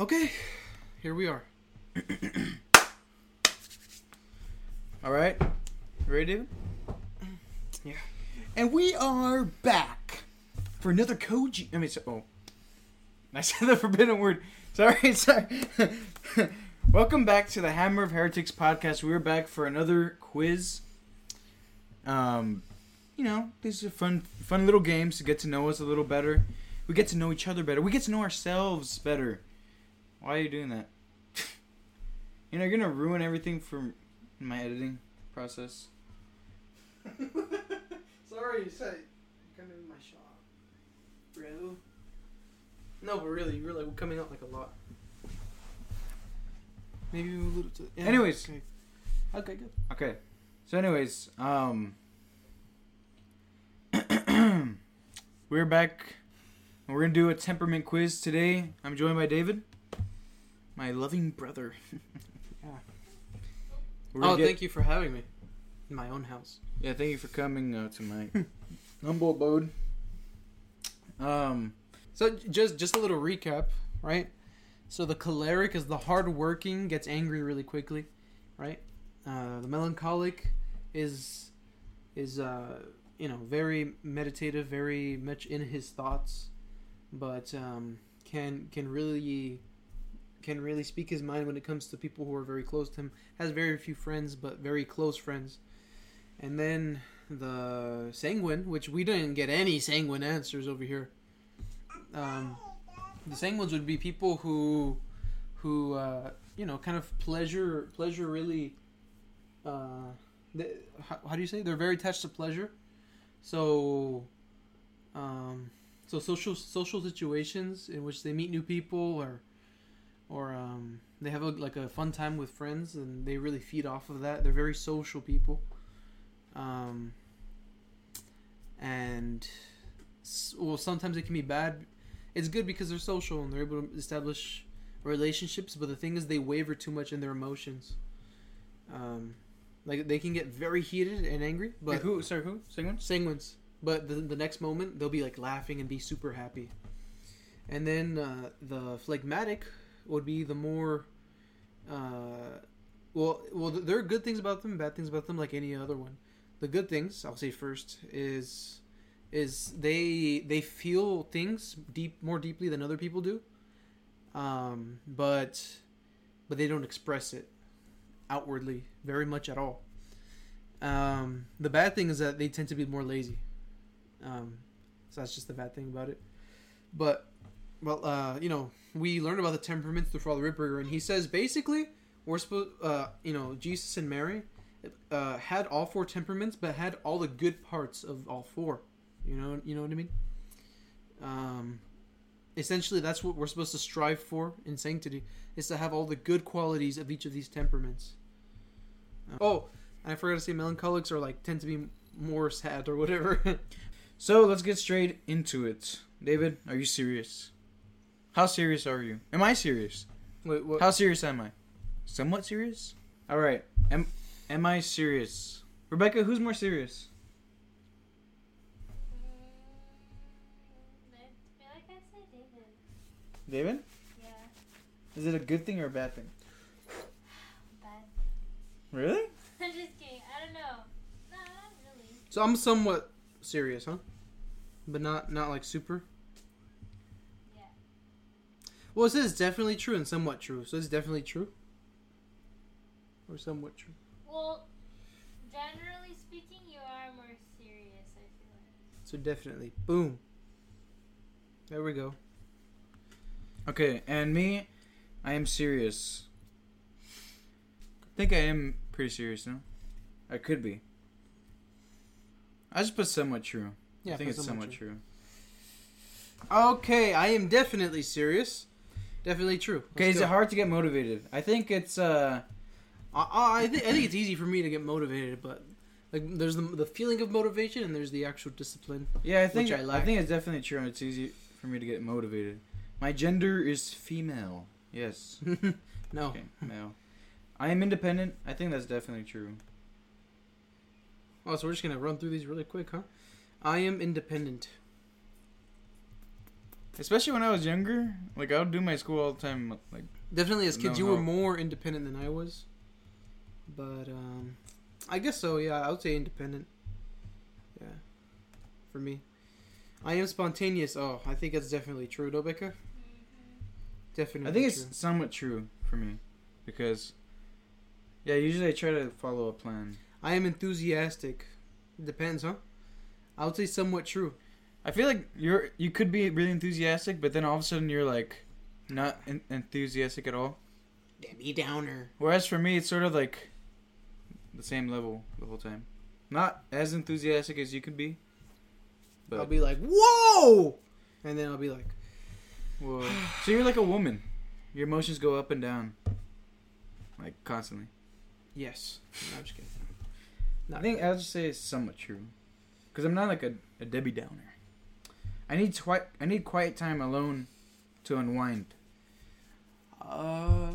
Okay, here we are. All right. Ready, David? Yeah. And we are back for another Koji. I mean, so, oh, I said the forbidden word. Sorry, sorry. Welcome back to the Hammer of Heretics podcast. We're back for another quiz. Um, you know, these are fun, fun little games to get to know us a little better. We get to know each other better. We get to know ourselves better. Why are you doing that? you know, you're gonna ruin everything for my editing process. Sorry, you said you're of in my shop, bro. No, but really, you're like coming out like a lot. Maybe a little. To, yeah, Anyways. okay. okay, good. Okay. So anyways, um we're back we're gonna do a temperament quiz today. I'm joined by David. My loving brother. Yeah. We're Oh, get- thank you for having me in my own house. Yeah, thank you for coming uh, to my humble abode. Um So just just a little recap, right? So the choleric is the hardworking, gets angry really quickly, right? Uh, the melancholic is is uh, you know very meditative, very much in his thoughts, but um, can can really can really speak his mind when it comes to people who are very close to him. Has very few friends, but very close friends. And then the sanguine, which we didn't get any sanguine answers over here um, the sanguines would be people who who uh, you know kind of pleasure pleasure really uh, they, how, how do you say they're very attached to pleasure so um, so social social situations in which they meet new people or or um, they have a, like a fun time with friends and they really feed off of that. They're very social people. Um, and well sometimes it can be bad. It's good because they're social and they're able to establish relationships but the thing is they waver too much in their emotions. Um, like they can get very heated and angry but but who sorry who? Sanguine? sanguines but the, the next moment they'll be like laughing and be super happy. And then uh, the phlegmatic would be the more uh, well well there are good things about them bad things about them like any other one. The good things i'll say first is is they they feel things deep more deeply than other people do. Um, but but they don't express it outwardly very much at all. Um, the bad thing is that they tend to be more lazy. Um, so that's just the bad thing about it. But well uh, you know we learned about the temperaments through father ripperger and he says basically we're supposed uh, you know jesus and mary uh, had all four temperaments but had all the good parts of all four you know, you know what I mean. Um, essentially, that's what we're supposed to strive for in sanctity: is to have all the good qualities of each of these temperaments. Uh, oh, I forgot to say, melancholics are like tend to be more sad or whatever. So let's get straight into it. David, are you serious? How serious are you? Am I serious? Wait, what? How serious am I? Somewhat serious? Alright. Am am I serious? Rebecca, who's more serious? Mm, I feel like I'd say David. David? Yeah, Is it a good thing or a bad thing? bad. Really? I'm just kidding. I don't know. No, not really. So I'm somewhat serious, huh? But not not like super. Yeah. Well, it says definitely true and somewhat true. So it's definitely true. Or somewhat true. Well, generally speaking, you are more serious. I feel like. So definitely, boom. There we go. Okay, and me, I am serious. I think I am pretty serious, no? I could be. I just put somewhat true. Yeah, I think it's somewhat true. Okay, I am definitely serious. Definitely true. Okay, is it hard to get motivated? I think it's uh I, I, think I think it's easy for me to get motivated, but like there's the the feeling of motivation and there's the actual discipline. yeah, I think I I, think it's definitely true. It's easy for me to get motivated. My gender is female. Yes. no. Okay, male. I am independent. I think that's definitely true. Oh, so we're just gonna run through these really quick, huh? I am independent. Especially when I was younger. Like I would do my school all the time. Like Definitely, as kids, No you were more independent than I was. But um, I guess so. Yeah, I would say independent. Yeah, for me, I am spontaneous. Oh, I think that's definitely true, Becca. Definitely. I think it's somewhat true for me because yeah, usually I try to follow a plan. I am enthusiastic. Depends, huh? I would say somewhat true. I feel like you're you could be really enthusiastic, but then all of a sudden you're like not en- enthusiastic at all. Debbie Downer. Whereas for me, it's sort of like the same level the whole time. Not as enthusiastic as you could be. But I'll be like, whoa, and then I'll be like, Whoa. so you're like a woman. Your emotions go up and down, like constantly. yes. No, I'm just kidding. I think I'll just say it's somewhat true, because I'm not like a, a Debbie Downer. I need twi- I need quiet time alone to unwind. Uh,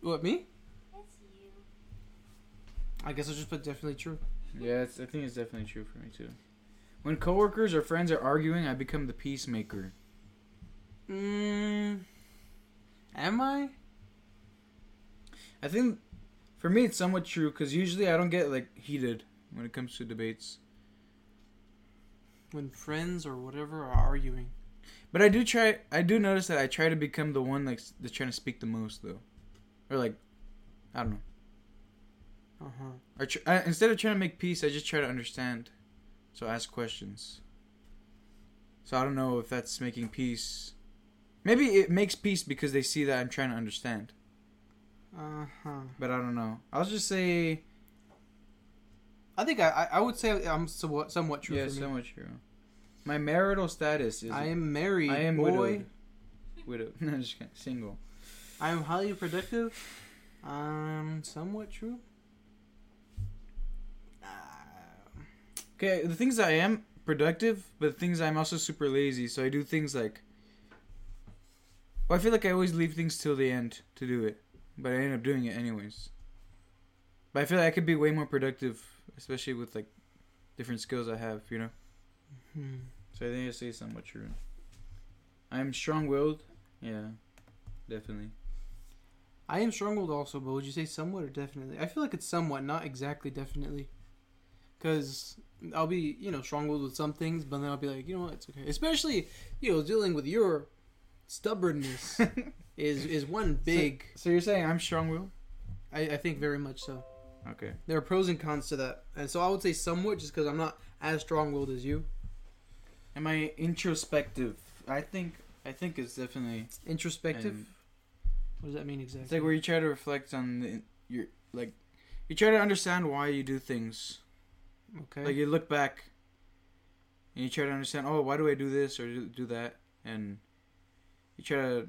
what me? That's you. I guess I'll just put definitely true. Yeah, it's, I think it's definitely true for me too. When coworkers or friends are arguing, I become the peacemaker. Mm, am I? I think for me it's somewhat true because usually I don't get like heated when it comes to debates. When friends or whatever are arguing. But I do try. I do notice that I try to become the one like that's trying to speak the most though, or like, I don't know. Uh huh. Or tr- I, instead of trying to make peace, I just try to understand. So I ask questions. So I don't know if that's making peace. Maybe it makes peace because they see that I'm trying to understand. Uh huh. But I don't know. I'll just say I think I, I would say I'm somewhat somewhat true yeah, somewhat true. My marital status is I am married. I am boy. widowed. Widow. No, just kidding. single. I am highly productive. Um, somewhat true. Uh, Okay, the things I am productive, but the things I'm also super lazy. So I do things like. Well, I feel like I always leave things till the end to do it, but I end up doing it anyways. But I feel like I could be way more productive, especially with like different skills I have, you know. hmm. So I think I say somewhat true. I'm strong-willed. Yeah, definitely. I am strong-willed also, but would you say somewhat or definitely? I feel like it's somewhat, not exactly definitely. Because I'll be, you know, strong-willed with some things, but then I'll be like, you know what, it's okay. Especially, you know, dealing with your stubbornness is is one big. So you're saying I'm strong-willed? I, I think very much so. Okay. There are pros and cons to that, and so I would say somewhat, just because I'm not as strong-willed as you. Am I introspective? I think I think it's definitely. Introspective. And- what does that mean exactly? It's like where you try to reflect on the, your like, you try to understand why you do things. okay. Like you look back, and you try to understand. Oh, why do I do this or do, do that? And you try to,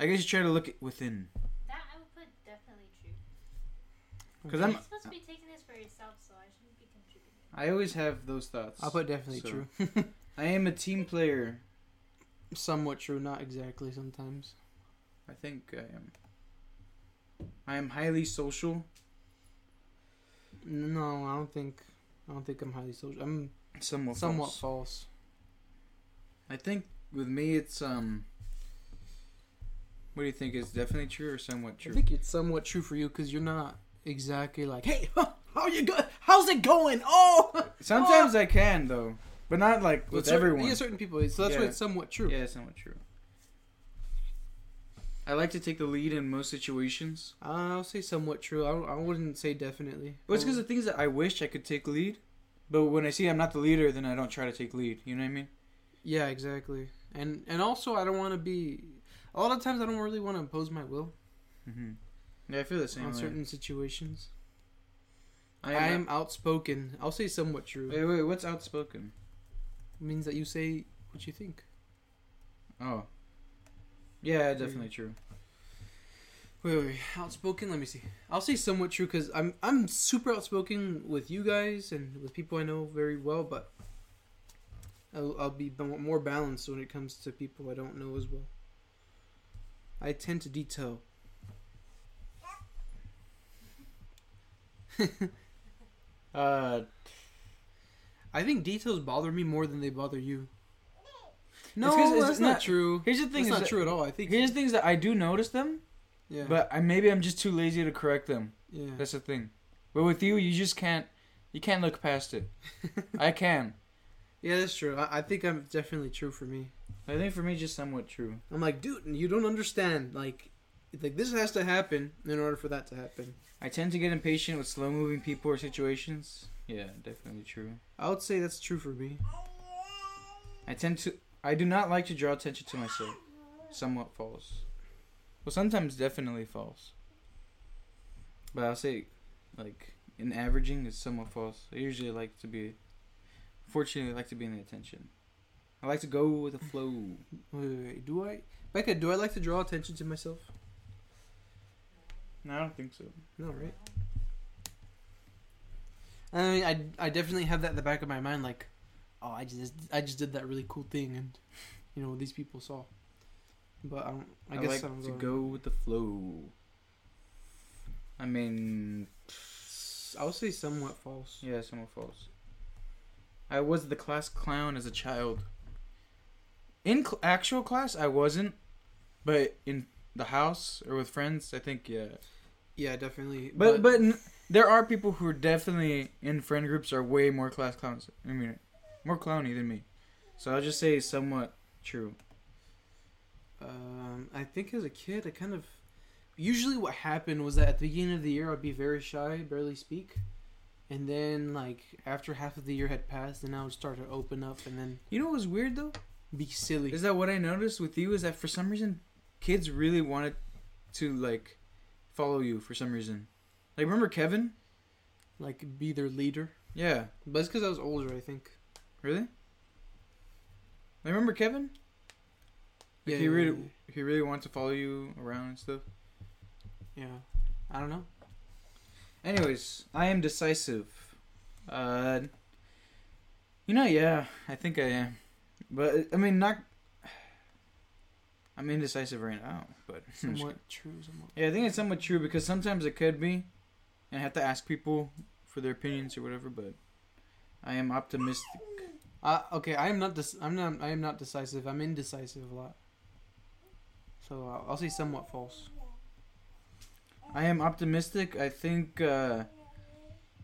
I guess you try to look within. That I would put definitely true. 'Cause I'm- supposed to be taking this for yourself, so I shouldn't be contributing. I always have those thoughts. I'll put definitely So- true. I am a team player. somewhat true, not exactly sometimes. I think I am. I am highly social. No, I don't think. I don't think I'm highly social. I'm Somewhat. somewhat false. false. I think with me it's um. What do you think is definitely true or somewhat true? I think it's somewhat true for you because you're not exactly like, hey, how you go? How's it going? Oh, Sometimes I can though, but not like with certain, everyone. Yeah, certain people. So that's why it's somewhat true. Yeah, it's somewhat true. I like to take the lead in most situations. I'll say somewhat true. I, I wouldn't say definitely. Well, it's because of things that I wish I could take lead, but when I see I'm not the leader, then I don't try to take lead. You know what I mean? yeah, exactly. And and also I don't want to be. A lot of times I don't really want to impose my will Mm-hmm. Yeah, I feel the same on way. certain situations. I I am. am outspoken. I'll say somewhat true. Wait, wait. What's outspoken? It means that you say what you think. Oh. Yeah, definitely true. Wait, wait, wait. outspoken. Let me see. I'll say somewhat true because I'm I'm super outspoken with you guys and with people I know very well, but I'll, I'll be more balanced when it comes to people I don't know as well. I tend to detail. Uh, I think details bother me more than they bother you. No, it's that's not, not- true. Here's the thing: That's is not that- true at all. I think. Here's the things that I do notice them, yeah. but I maybe I'm just too lazy to correct them. yeah. That's the thing. But with you, you just can't. You can't look past it. I can. yeah, that's true. I, I think I'm definitely true for me. I think for me, just somewhat true. I'm like, dude, you don't understand. Like, like this has to happen in order for that to happen. I tend to get impatient with slow moving people or situations. Yeah, definitely true. I would say that's true for me. I tend to. I do not like to draw attention to myself. Somewhat false. Well, sometimes definitely false. But I'll say, like, in averaging, it's somewhat false. I usually like to be. Fortunately, I like to be in the attention. I like to go with the flow. Wait, wait, wait. Do I, Becca? Do I like to draw attention to myself? No, I don't think so. No, right? I mean, I, I definitely have that in the back of my mind, like, oh, I just I just did that really cool thing, and you know these people saw. But I don't. I, I, guess like I don't to go. go with the flow. I mean, I'll say somewhat false. yeah, somewhat false. I was the class clown as a child. In cl- actual class, I wasn't, but in the house or with friends, I think yeah. Yeah, definitely. But but n- there are people who are definitely in friend groups are way more class clowns. I mean, more clowny than me. So I'll just say somewhat true. Um, I think as a kid, I kind of. Usually, what happened was that at the beginning of the year, I'd be very shy, barely speak, and then like after half of the year had passed, then I would start to open up and then You know what was weird though? be silly. Is that what I noticed with you? Is that for some reason, kids really wanted to like follow you for some reason. Like remember Kevin? Like be their leader. Yeah, But it's because I was older, I think. really. I remember Kevin. Like, he really he really wanted to follow you around and stuff. Yeah. I don't know. Anyways, I am decisive. Uh, you know, yeah, I think I am, but I mean, not. I'm indecisive right now, but Somewhat true. Somewhat. yeah, I think it's somewhat true because sometimes it could be, and I have to ask people for their opinions or whatever. But I am optimistic. Uh, okay, I am not. I'm not. I am not decisive. I'm indecisive a lot. So uh, I'll say somewhat false. I am optimistic. I think. Uh,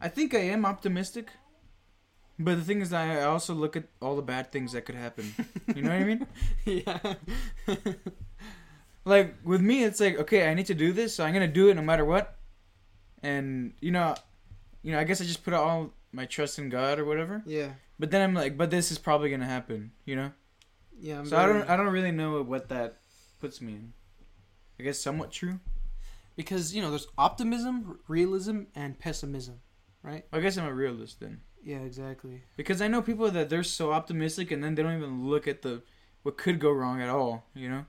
I think I am optimistic. But the thing is, I also look at all the bad things that could happen. You know what I mean? yeah. like with me it's like okay i need to do this so i'm gonna do it no matter what and you know you know i guess i just put all my trust in god or whatever yeah. but then i'm like but this is probably gonna happen you know Yeah. I'm so i don't i don't really know what that puts me in i guess somewhat true because you know there's optimism, realism, and pessimism, right? i guess i'm a realist then Yeah, exactly. because i know people that they're so optimistic and then they don't even look at the what could go wrong at all you know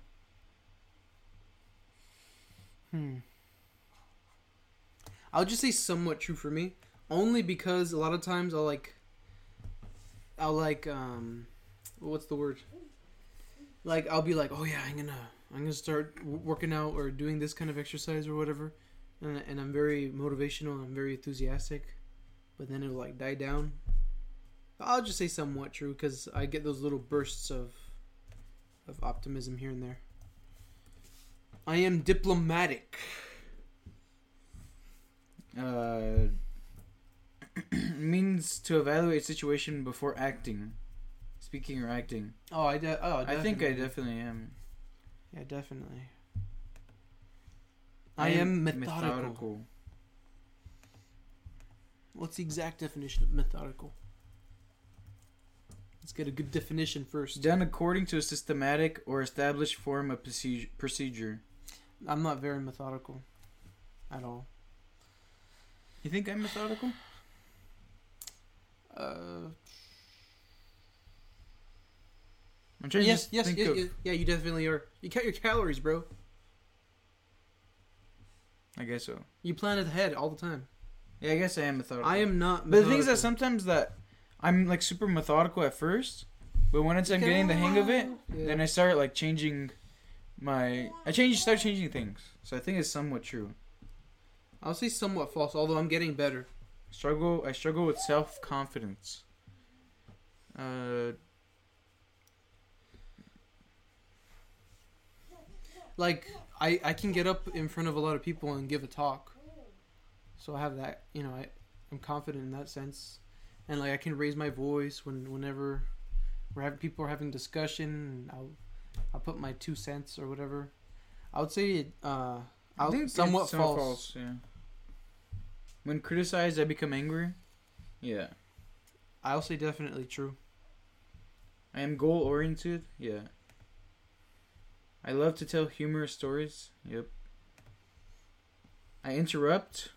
Hmm. I'll just say somewhat true for me, only because a lot of times I'll like, I'll like, um, what's the word? Like I'll be like, oh yeah, I'm gonna, I'm gonna start w- working out or doing this kind of exercise or whatever, and and I'm very motivational, I'm very enthusiastic, but then it'll like die down. I'll just say somewhat true because I get those little bursts of, of optimism here and there. I am diplomatic. uh means to evaluate situation before acting speaking or acting Oh, I de- oh, I think I definitely. definitely am. Yeah, definitely. I, am methodical. What's the exact definition of methodical? Let's get a good definition first. Done according to a systematic or established form of procedure. I'm not very methodical at all. You think I'm methodical? Uh, I'm trying yes, to yes, think yeah, of. yeah, you definitely are. You count your calories, bro. I guess so. You plan ahead all the time. Yeah, I guess I am methodical. I am not. But the thing is that sometimes that I'm like super methodical at first, but once I'm getting the hang of it, Yeah. then I start like changing my. I change, start changing things. So I think it's somewhat true. I'll say somewhat false, although I'm getting better. Struggle. I struggle with self confidence. Uh, like I I can get up in front of a lot of people and give a talk. So I have that, you know, I I'm confident in that sense, and like I can raise my voice when whenever we're having people are having discussion. And I'll I'll put my two cents or whatever. I would say it, uh I'll think somewhat it's somewhat false. Yeah. When criticized, I become angry. Yeah. I'll say definitely true. I am goal oriented. Yeah. I love to tell humorous stories. Yep. I interrupt.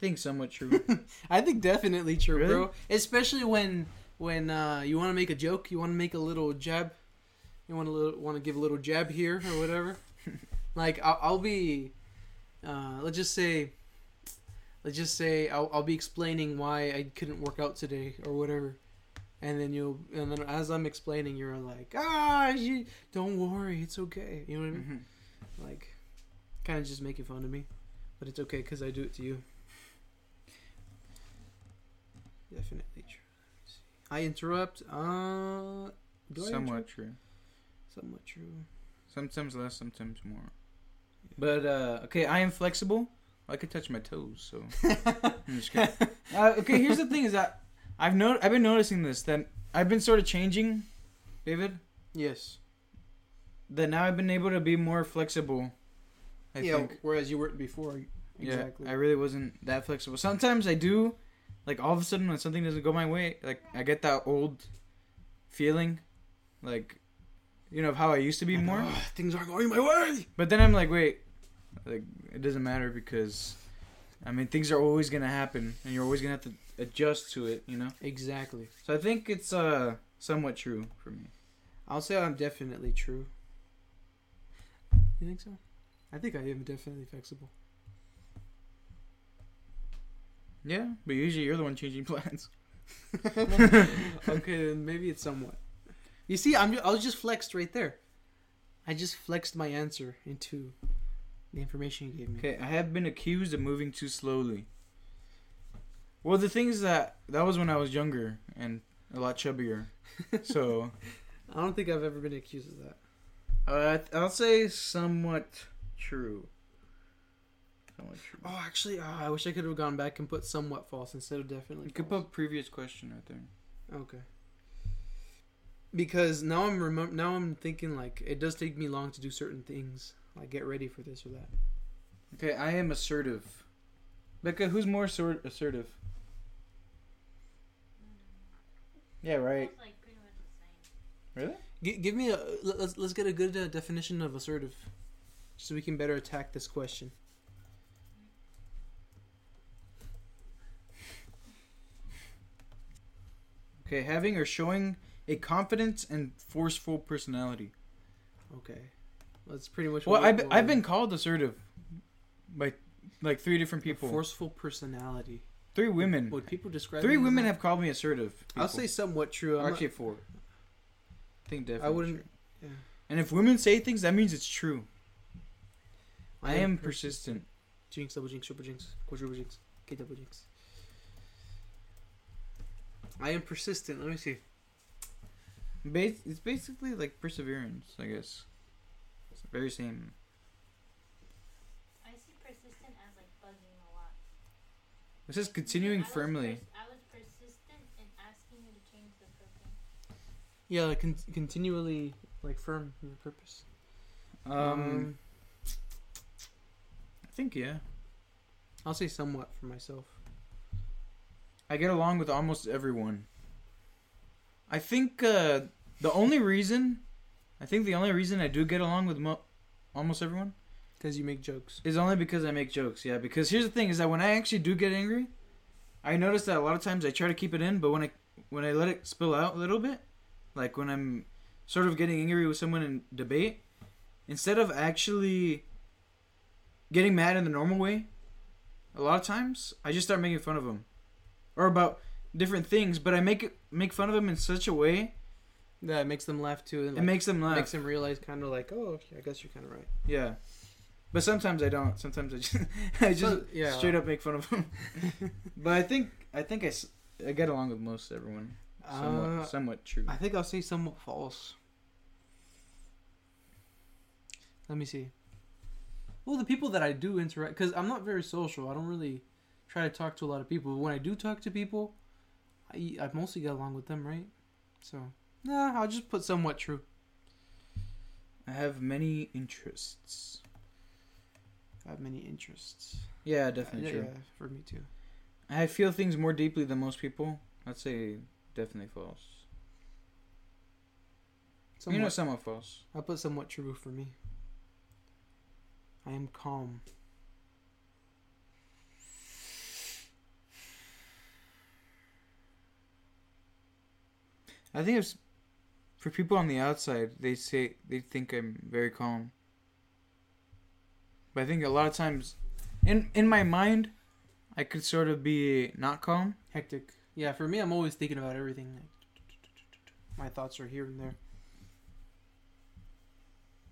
I think somewhat true. I think definitely true, Really? bro. Especially when when uh, you want to make a joke, you want to make a little jab, you want to want to give a little jab here or whatever. like I'll, I'll be, uh, let's just say, let's just say I'll, I'll be explaining why I couldn't work out today or whatever, and then you'll and then as I'm explaining, you're like, ah, you don't worry, it's okay. You know what I mean? Mhm. Like, kind of just making fun of me, but it's okay because I do it to you. Definitely true. Let me see. I interrupt. Uh, do I somewhat interrupt? true. Somewhat true. Sometimes less, sometimes more. But uh okay, I am flexible. I could touch my toes, so I'm just kidding. Uh, okay, here's the thing: is that I've no, I've been noticing this that I've been sort of changing, David. yes. That now I've been able to be more flexible. I yeah. think. Whereas you weren't before. Exactly. Yeah, I really wasn't that flexible. Sometimes I do, like all of a sudden when something doesn't go my way, like I get that old feeling, like you know of how I used to be more. "Ugh, things aren't going my way. But then I'm like, wait, like it doesn't matter because, I mean, things are always gonna happen, and you're always gonna have to adjust to it, you know. Exactly. So I think it's uh somewhat true for me. I'll say I'm definitely true. You think so? I think I am definitely flexible. Yeah, but usually you're the one changing plans. okay, then maybe it's somewhat. You see, I'm I was just flexed right there. I just flexed my answer into the information you gave me. Okay, I have been accused of moving too slowly. Well, the thing is that that was when I was younger and a lot chubbier. so I don't think I've ever been accused of that. uh, I'll say somewhat true. Somewhat true. Oh, actually, oh, I wish I could have gone back and put somewhat false instead of definitely. You could false. put previous question right there. Okay. Because now I'm remem- now I'm thinking like it does take me long to do certain things, like get ready for this or that. Okay, I am assertive. Becca, who's more assert- assertive? Yeah, right. Like much the same. Really? G- give me a let- let's let's get a good uh, definition of assertive, so we can better attack this question. Okay, having or showing a confident and forceful personality. Okay, that's pretty much. Well, what- I've, what I've been called assertive by like three different people. forceful personality. Three women. Would people describe? Three women have called me assertive. I'll say somewhat true. I'm actually not- four. I think definitely. I wouldn't. yeah. And if women say things, that means it's true. I, am persistent. persistent. Jinx, double jinx, triple jinx, quadruple jinx, K double jinx. I am persistent. Let me see. Bas- it's basically like perseverance, I guess. It's the very same. I see persistent as like bugging a lot. It says Like, continuing I was firmly. pers- I was persistent in asking you to change the program. Yeah, like con- continually like firm in your purpose. Um, I think yeah. I'll say somewhat for myself. I get along with almost everyone. I think uh, the only reason, I think the only reason I do get along with mo- almost everyone Because you make jokes. is only because I make jokes. Yeah, because here's the thing: is that when I actually do get angry, I notice that a lot of times I try to keep it in, but when I when I let it spill out a little bit, like when I'm sort of getting angry with someone in debate, instead of actually getting mad in the normal way, a lot of times I just start making fun of them, or about different things. But I make it make fun of them in such a way that it makes them laugh too. And it like, makes them laugh. makes them realize kind of like, oh, okay, I guess you're kind of right. Yeah. But sometimes I don't. Sometimes I just, I just So- yeah. straight up make fun of them. but I think I think I, I get along with most everyone. Somewhat, Uh, somewhat true. I think I'll say somewhat false. Let me see. Well, the people that I do interact, because I'm not very social. I don't really try to talk to a lot of people. But when I do talk to people, I I mostly get along with them, right? So, nah, I'll just put somewhat true. I have many interests. I have many interests. Yeah, definitely yeah, true. yeah, for me too. I feel things more deeply than most people. I'd say definitely false. Somewhat, You know, somewhat false. I'll put somewhat true for me. I am calm. I think it's for people on the outside. They say they think I'm very calm, but I think a lot of times, in in my mind, I could sort of be not calm. Hectic. Yeah, for me, I'm always thinking about everything. My thoughts are here and there.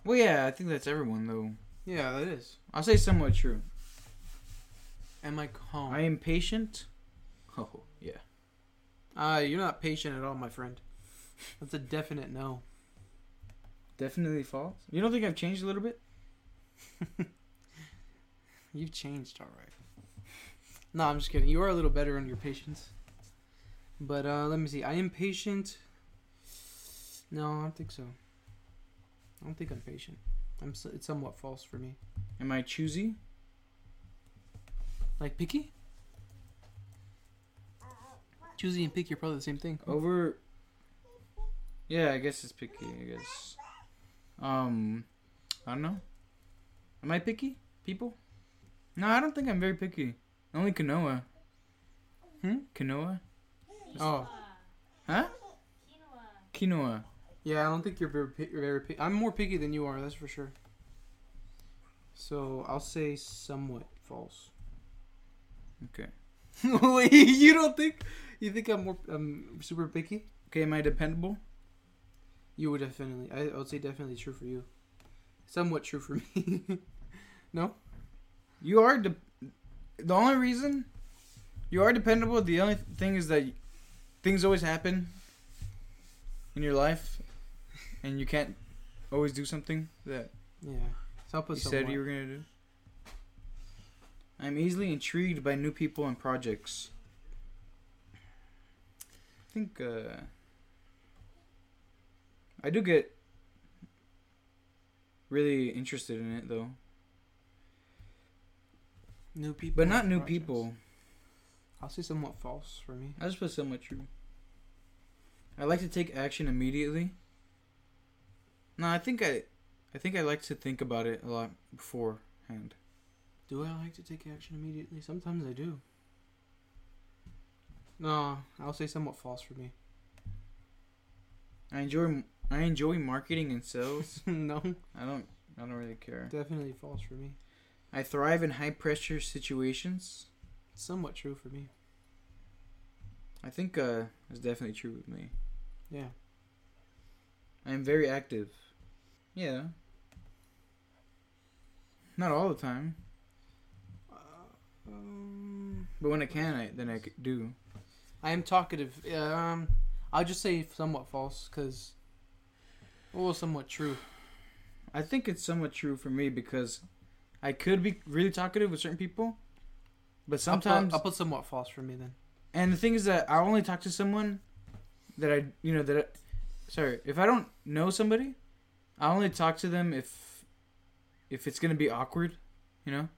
Well, yeah, I think that's everyone though. Yeah, that is. I'll say somewhat true. Am I calm? I am patient. Oh yeah. Uh, you're not patient at all, my friend. That's a definite no. Definitely false. You don't think I've changed a little bit? You've changed, all right. No, I'm just kidding. You are a little better on your patience. But uh, let me see. I am patient. No, I don't think so. I don't think I'm patient. I'm. s- It's somewhat false for me. Am I choosy? Like picky. Choosy and picky are probably the same thing. Over. Yeah, I guess it's picky. I guess. Um, I don't know. Am I picky? People? No, I don't think I'm very picky. Only quinoa. Hmm? Quinoa? Oh. Huh? Quinoa. Quinoa. Yeah, I don't think you're very, pi- very picky. I'm more picky than you are, that's for sure. So I'll say somewhat false. Okay. Wait, you don't think? You think I'm more um super picky? Okay, am I dependable? You would definitely. I, would say definitely true for you. Somewhat true for me. no. You are de- the only reason you are dependable. The only thing is that things always happen in your life, and you can't always do something that Yeah. So I'll you somewhat. said you were gonna do. I'm easily intrigued by new people and projects. I think uh, I do get really interested in it though, new people, but not new projects. people. I'll say somewhat false for me. I just put somewhat true. I like to take action immediately. No, I think I, I think I like to think about it a lot beforehand. Do I like to take action immediately? Sometimes I do. No, I'll say somewhat false for me. I enjoy I enjoy marketing and sales. no, I don't I don't really care. definitely false for me. I thrive in high pressure situations. Somewhat true for me. I think uh it's definitely true with me. Yeah. I am very active. Yeah. Not all the time, Um, but when I can, I then I do. I am talkative. Um, I'll just say somewhat false because, well, somewhat true. I think it's somewhat true for me because I could be really talkative with certain people, but I'll put- sometimes I'll put, somewhat false for me then. And the thing is that I only talk to someone that I, you know, that. I, sorry, if I don't know somebody, I only talk to them if, if it's gonna be awkward, you know,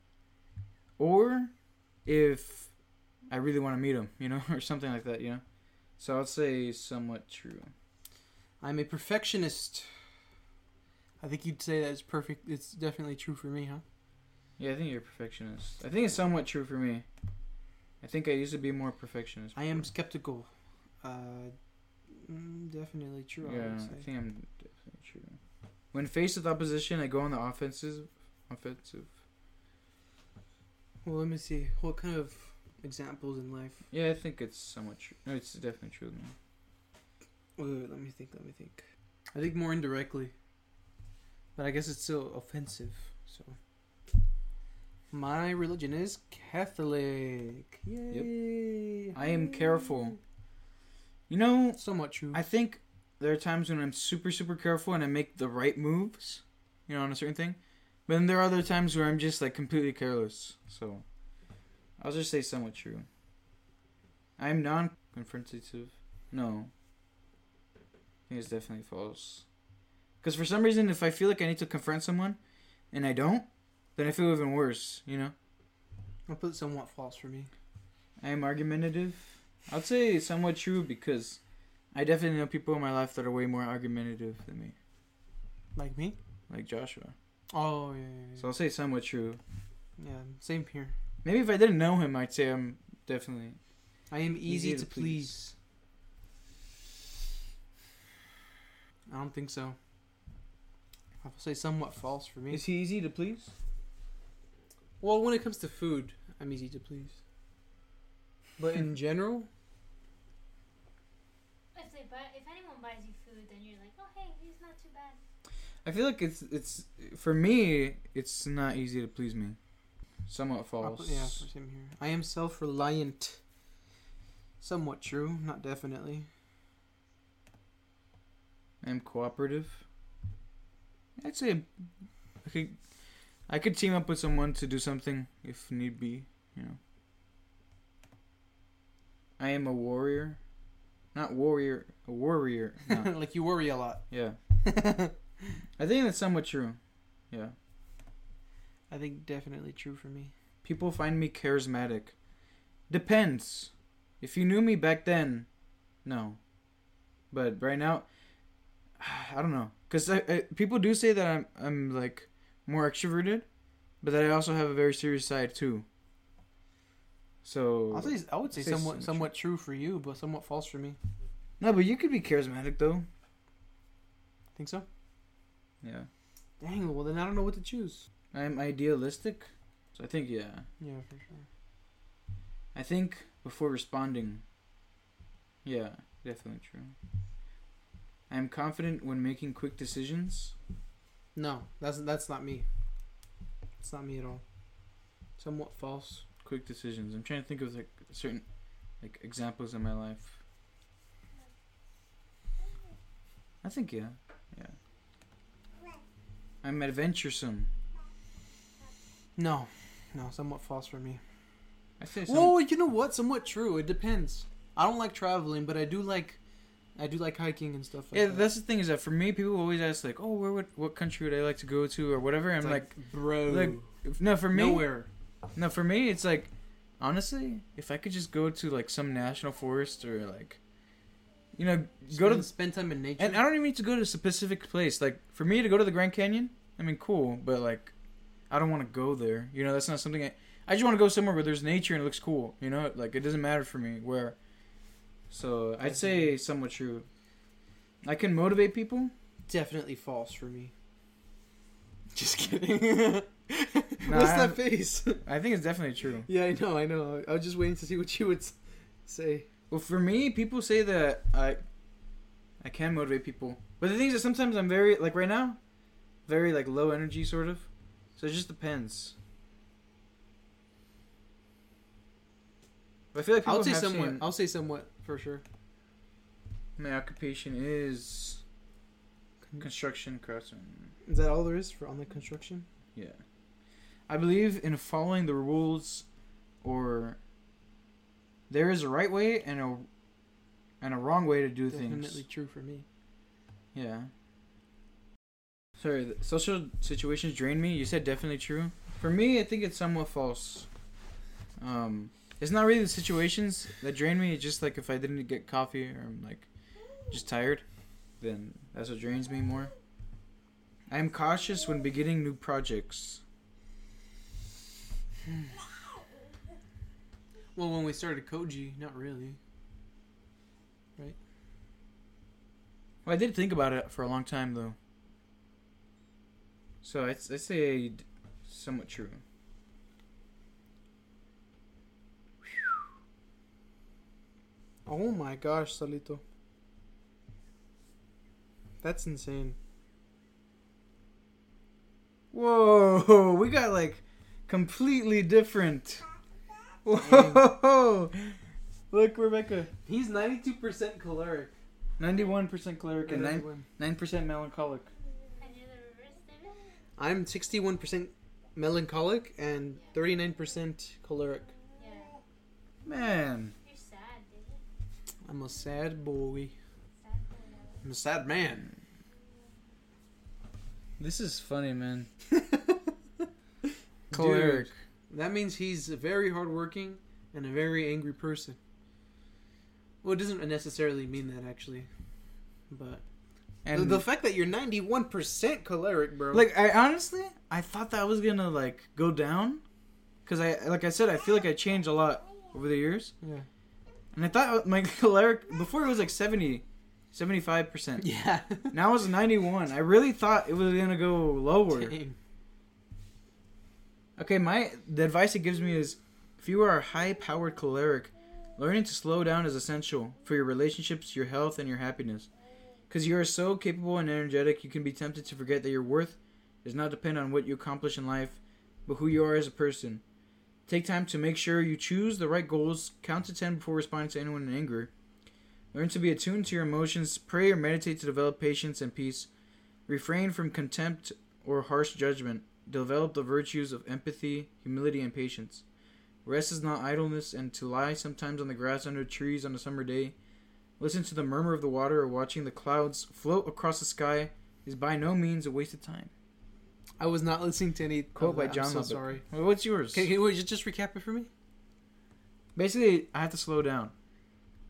or if I really want to meet them, you know, or something like that, you know. So I'll say somewhat true. I'm a perfectionist. I think you'd say that's perfect. It's definitely true for me, huh? Yeah, I think you're a perfectionist. I think it's somewhat true for me. I think I used to be more perfectionist. I am skeptical. Uh, mm, definitely true. I Yeah, would I think I'm definitely true. When faced with opposition, I go on the offensive. Offensive. Well, let me see. What kind of examples in life? Yeah, I think it's somewhat true. No, it's definitely true. Man. Wait, wait, let me think. Let me think. I think more indirectly, but I guess it's still offensive. So, my religion is Catholic. Yay! I am careful. You know, Somewhat true. I think there are times when I'm super, super careful and I make the right moves, you know, on a certain thing. But then there are other times where I'm just like completely careless. So I'll just say somewhat true. I'm non confrontative. No. Think it's definitely false. Because for some reason, if I feel like I need to confront someone and I don't, then I feel even worse, you know? I'll put somewhat false for me. I am argumentative. I'd say somewhat true because I definitely know people in my life that are way more argumentative than me, Like me? like Joshua. Oh yeah, yeah, So I'll say somewhat true. yeah. yeah. Same here. Maybe if I didn't know him, I'd say I'm definitely. I am easy, to, please. I don't think so. I'll say somewhat false for me. Is he easy to please? Well, when it comes to food, I'm easy to please. But in general, If they buy, if anyone buys you food, then you're like, oh hey, he's not too bad. I feel like it's it's for me. It's not easy to please me. Somewhat false. put- yeah, same here. I am self-reliant. Somewhat true, not definitely. I'm cooperative. I'd say I could I could team up with someone to do something if need be, you know. I am a warrior. Not warrior, a warrior. No. like you worry a lot. yeah. I think that's somewhat true. Yeah. I think definitely true for me. People find me charismatic. Depends. If you knew me back then, no. But right now, I don't know. Cause I, I, people do say that I'm I'm like more extroverted, but that I also have a very serious side too. So say, I would say Say somewhat somewhat somewhat true for you, but somewhat false for me. no, but you could be charismatic though. Think so? Yeah, Dang. Well, then I don't know what to choose. I'm idealistic, so I think yeah. Yeah, for sure. I think before responding. Yeah, definitely true. I am confident when making quick decisions. No, that's that's not me. It's not me at all. Somewhat false. quick decisions. I'm trying to think of like certain like examples in my life. I think yeah, yeah. I'm adventuresome. No, no, somewhat false for me. I say some, Well, you know what? Somewhat true. It depends. I don't like traveling, but I do like, I do like hiking and stuff. Like yeah. that. That's the thing is that for me, people always ask like, oh, where would what country would I like to go to or whatever. I'm like, bro, like, if- no, for me, nowhere. no, for me, it's like, honestly, if I could just go to like some national forest or like, you know, go to Spend- spend time in nature. And I don't even need to go to a specific place. Like for me to go to the Grand Canyon, I mean, cool, but like, I don't want to go there. You know, that's not something I. I just want to go somewhere where there's nature and it looks cool. You know, like it doesn't matter for me where. So I'd say somewhat true. I can motivate people. Definitely false for me. Just kidding. Nah, What's I'm- that face? I think it's definitely true. yeah, I know, I know. I was just waiting to see what you would s- say. Well, for me, people say that I, I can motivate people, but the thing is that sometimes I'm very like right now, very like low energy sort of. So it just depends. But I feel like people I'll say have somewhat. seen- I'll say somewhat for sure. my occupation is construction craftsman. Is that all there is for on the construction? Yeah, I believe in following the rules, or there is a right way and a and a wrong way to do Definitely things. Definitely true for me. Yeah. Sorry, the social situations drain me. You said definitely true. For me, I think it's somewhat false. Um, it's not really the situations that drain me. It's just like if I didn't get coffee or I'm like just tired, then that's what drains me more. I am cautious when beginning new projects. Well, when we started Koji, not really. Right? Well, I did think about it for a long time though. So I'd, I'd say somewhat true. Oh my gosh, Salito. That's insane. Whoa, we got like completely different. Whoa, look, Rebecca. He's 92% choleric. Ninety-one percent choleric and 9, 9% melancholic. I knew the reverse, David. I'm 61% melancholic and 39% choleric. Man, You're sad, dude. I'm a sad boy. I'm a sad man. this is funny, man. Choleric. that means he's a very hardworking and a very angry person. Well, it doesn't necessarily mean that actually, but And the, the fact that you're 91% choleric, bro. like, I honestly, I thought that was gonna like go down, because I, like I said, I feel like I changed a lot over the years, yeah, and I thought uh, my choleric before it was like 70, 75 percent. yeah. Now it's ninety one. I really thought it was gonna go lower. Dang. Okay, my the advice it gives me is if you are a high powered choleric, learning to slow down is essential for your relationships, your health, and your happiness. Because you are so capable and energetic, you can be tempted to forget that your worth does not depend on what you accomplish in life, but who you are as a person. Take time to make sure you choose the right goals, count to 10 before responding to anyone in anger. Learn to be attuned to your emotions, pray or meditate to develop patience and peace. Refrain from contempt or harsh judgment. Develop the virtues of empathy, humility, and patience. Rest is not idleness, and to lie sometimes on the grass under trees on a summer day, listen to the murmur of the water, or watching the clouds float across the sky is by no means a waste of time. I was not listening to any Quote by. John I'm so Lubbock. sorry. Well, what's yours? Can, can you just, just recap it for me? Basically, I have to slow down.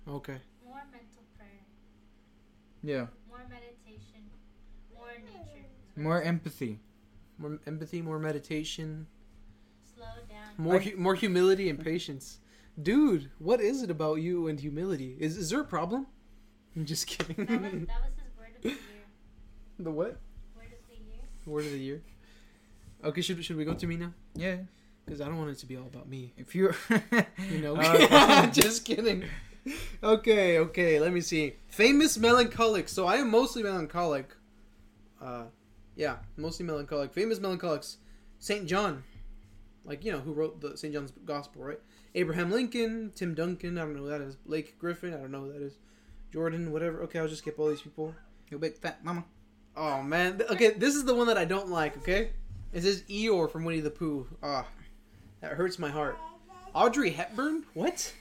Okay. More mental prayer. Yeah. More meditation. More nature. More empathy. More empathy, more meditation, Slow down. more hu- more humility and patience. Dude, what is it about you and humility? Is is there a problem? I'm just kidding. That was, that was his word of the year. the what? Word of the year. Word of the year. Okay, should should we go to me now? Yeah. Because I don't want it to be all about me. If you're. You know. Okay. just kidding. Okay, okay. Let me see. Famous melancholic. So I am mostly melancholic. Uh, yeah, mostly melancholic. Famous melancholics. Saint John, like you know who wrote the Saint John's Gospel, right? Abraham Lincoln, Tim Duncan. I don't know who that is. Blake Griffin. I don't know who that is. Jordan, whatever. Okay, I'll just skip all these people. You big fat mama. Oh man. Okay, this is the one that I don't like. Okay, it says Eeyore from Winnie the Pooh. Ah, that hurts my heart. Audrey Hepburn. What?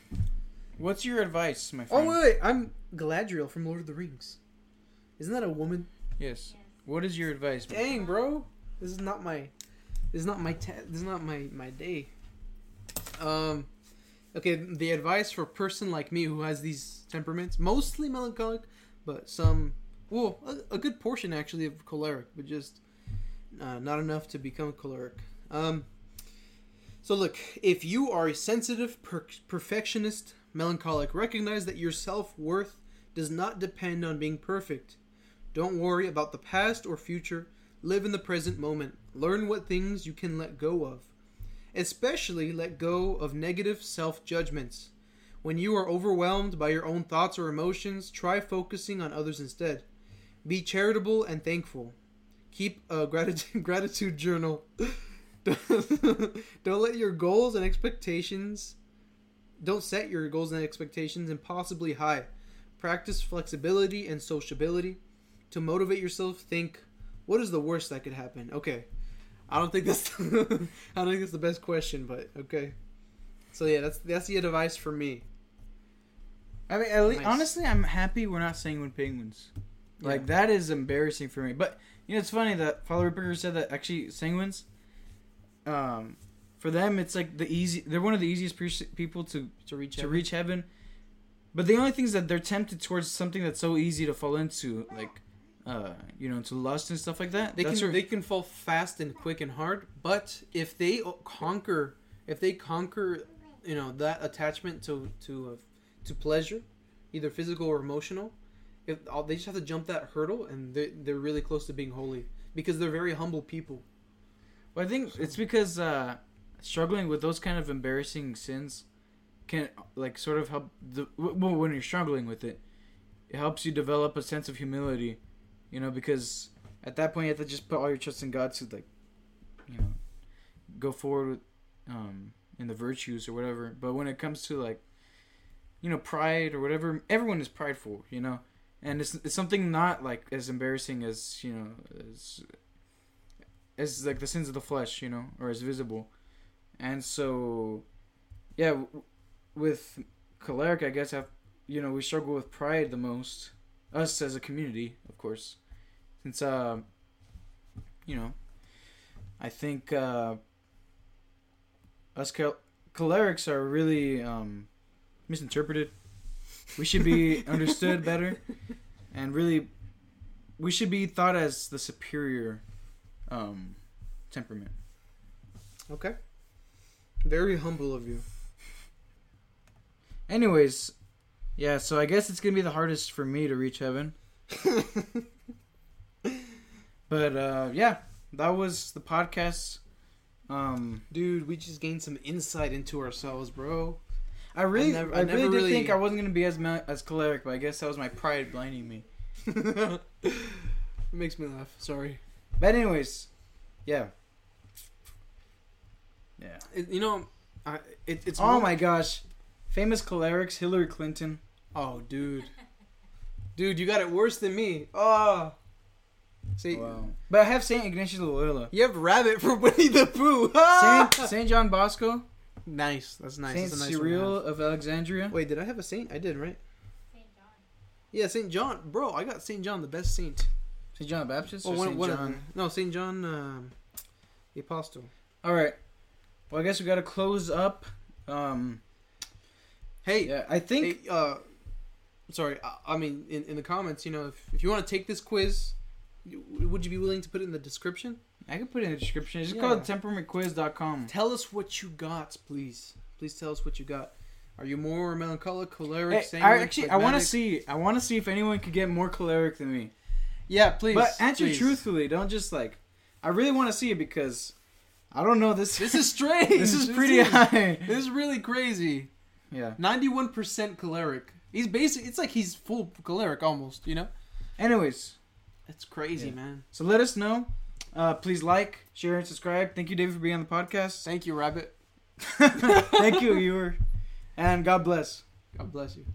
What's your advice, my Oh friend? wait, wait, I'm Galadriel from Lord of the Rings. Isn't that a woman? Yes. Yes. What is your advice? bro? Dang, bro, this is not my, this is not my, ta- this is not my my day. Um, okay, the advice for a person like me who has these temperaments, mostly melancholic, but some, well, a, a good portion actually of choleric, but just uh, not enough to become choleric. Um, so look, if you are a sensitive, per- perfectionist, melancholic, recognize that your self worth does not depend on being perfect. Don't worry about the past or future. Live in the present moment. Learn what things you can let go of. Especially let go of negative self judgments. When you are overwhelmed by your own thoughts or emotions, try focusing on others instead. Be charitable and thankful. Keep a gratitude, gratitude journal. don't let your goals and expectations don't set your goals and expectations impossibly high. Practice flexibility and sociability. To motivate yourself, think, what is the worst that could happen? Okay. I don't think that's I don't think that's the best question, but okay. So yeah, that's that's the advice for me. I mean, least, Nice. honestly, I'm happy we're not sanguine penguins. Like Yeah. that is embarrassing for me. But you know, it's funny that Father Ripper said that actually sanguines, um, for them it's like the easy. They're one of the easiest pe- people to To reach to heaven. reach heaven. But the only thing is that they're tempted towards something that's so easy to fall into, like, uh, you know, into lust and stuff like that. They That's can where- they can fall fast and quick and hard, but if they conquer if they conquer, you know, that attachment to to uh, to pleasure, either physical or emotional, if all- they just have to jump that hurdle and they they're really close to being holy because they're very humble people. Well, I think it's because uh, struggling with those kind of embarrassing sins can like sort of help the well when you're struggling with it, it helps you develop a sense of humility, you know, because at that point you have to just put all your trust in God to like, you know, go forward with um in the virtues or whatever. But when it comes to like, you know, pride or whatever, everyone is prideful, you know. And it's, it's something not like as embarrassing as you know as as like the sins of the flesh, you know, or as visible. And so, yeah, w- with choleric, I guess, have you know, we struggle with pride the most. Us as a community, of course, since uh, you know, I think uh, us chol- cholerics are really um, misinterpreted. We should be understood better, and really, we should be thought as the superior um, temperament. Okay. Very humble of you. Anyways, yeah, so I guess it's gonna be the hardest for me to reach heaven. But uh, yeah, that was the podcast. Um, Dude, we just gained some insight into ourselves, bro. I really, I, never- I really never did really- think I wasn't gonna be as ma- as choleric, but I guess that was my pride blinding me. it makes me laugh. Sorry. But anyways, yeah, yeah. It, you know, I, it, it's oh more- my gosh, famous cholerics: Hillary Clinton. Oh, dude. Dude, you got it worse than me. Oh. See, Wow. But I have Saint Ignatius Loyola, you have Rabbit from Winnie the Pooh. Saint Saint John Bosco, nice. That's nice. Saint That's a nice one Cyril of Alexandria. Wait, did I have a saint? I did, right? St. John. Yeah, Saint John. Bro, I got Saint John, the best saint. Saint John the Baptist Oh, or one, Saint one John? No, Saint John, um, the apostle. All right. Well, I guess we got to close up. Um, Hey, yeah, I think hey, uh, sorry. I, I mean, in, in the comments, you know, if, if you want to take this quiz, would you be willing to put it in the description? I can put it in the description. It's Yeah. called temperamentquiz.com. Tell us what you got, please. Please tell us what you got. Are you more melancholic, choleric, Hey, sanguine, I actually I want to see I want to see if anyone could get more choleric than me. Yeah, please. but answer please. truthfully. Don't just like. I really want to see it because I don't know this. This is strange. this is pretty is- high. This is really crazy. Yeah. Ninety-one percent choleric. He's basic. It's like he's full choleric almost. You know. Anyways, That's crazy, Yeah. man. so let us know. Uh, please like, share, and subscribe. Thank you, David, for being on the podcast. Thank you, Rabbit. Thank you, viewer, and God bless. God bless you.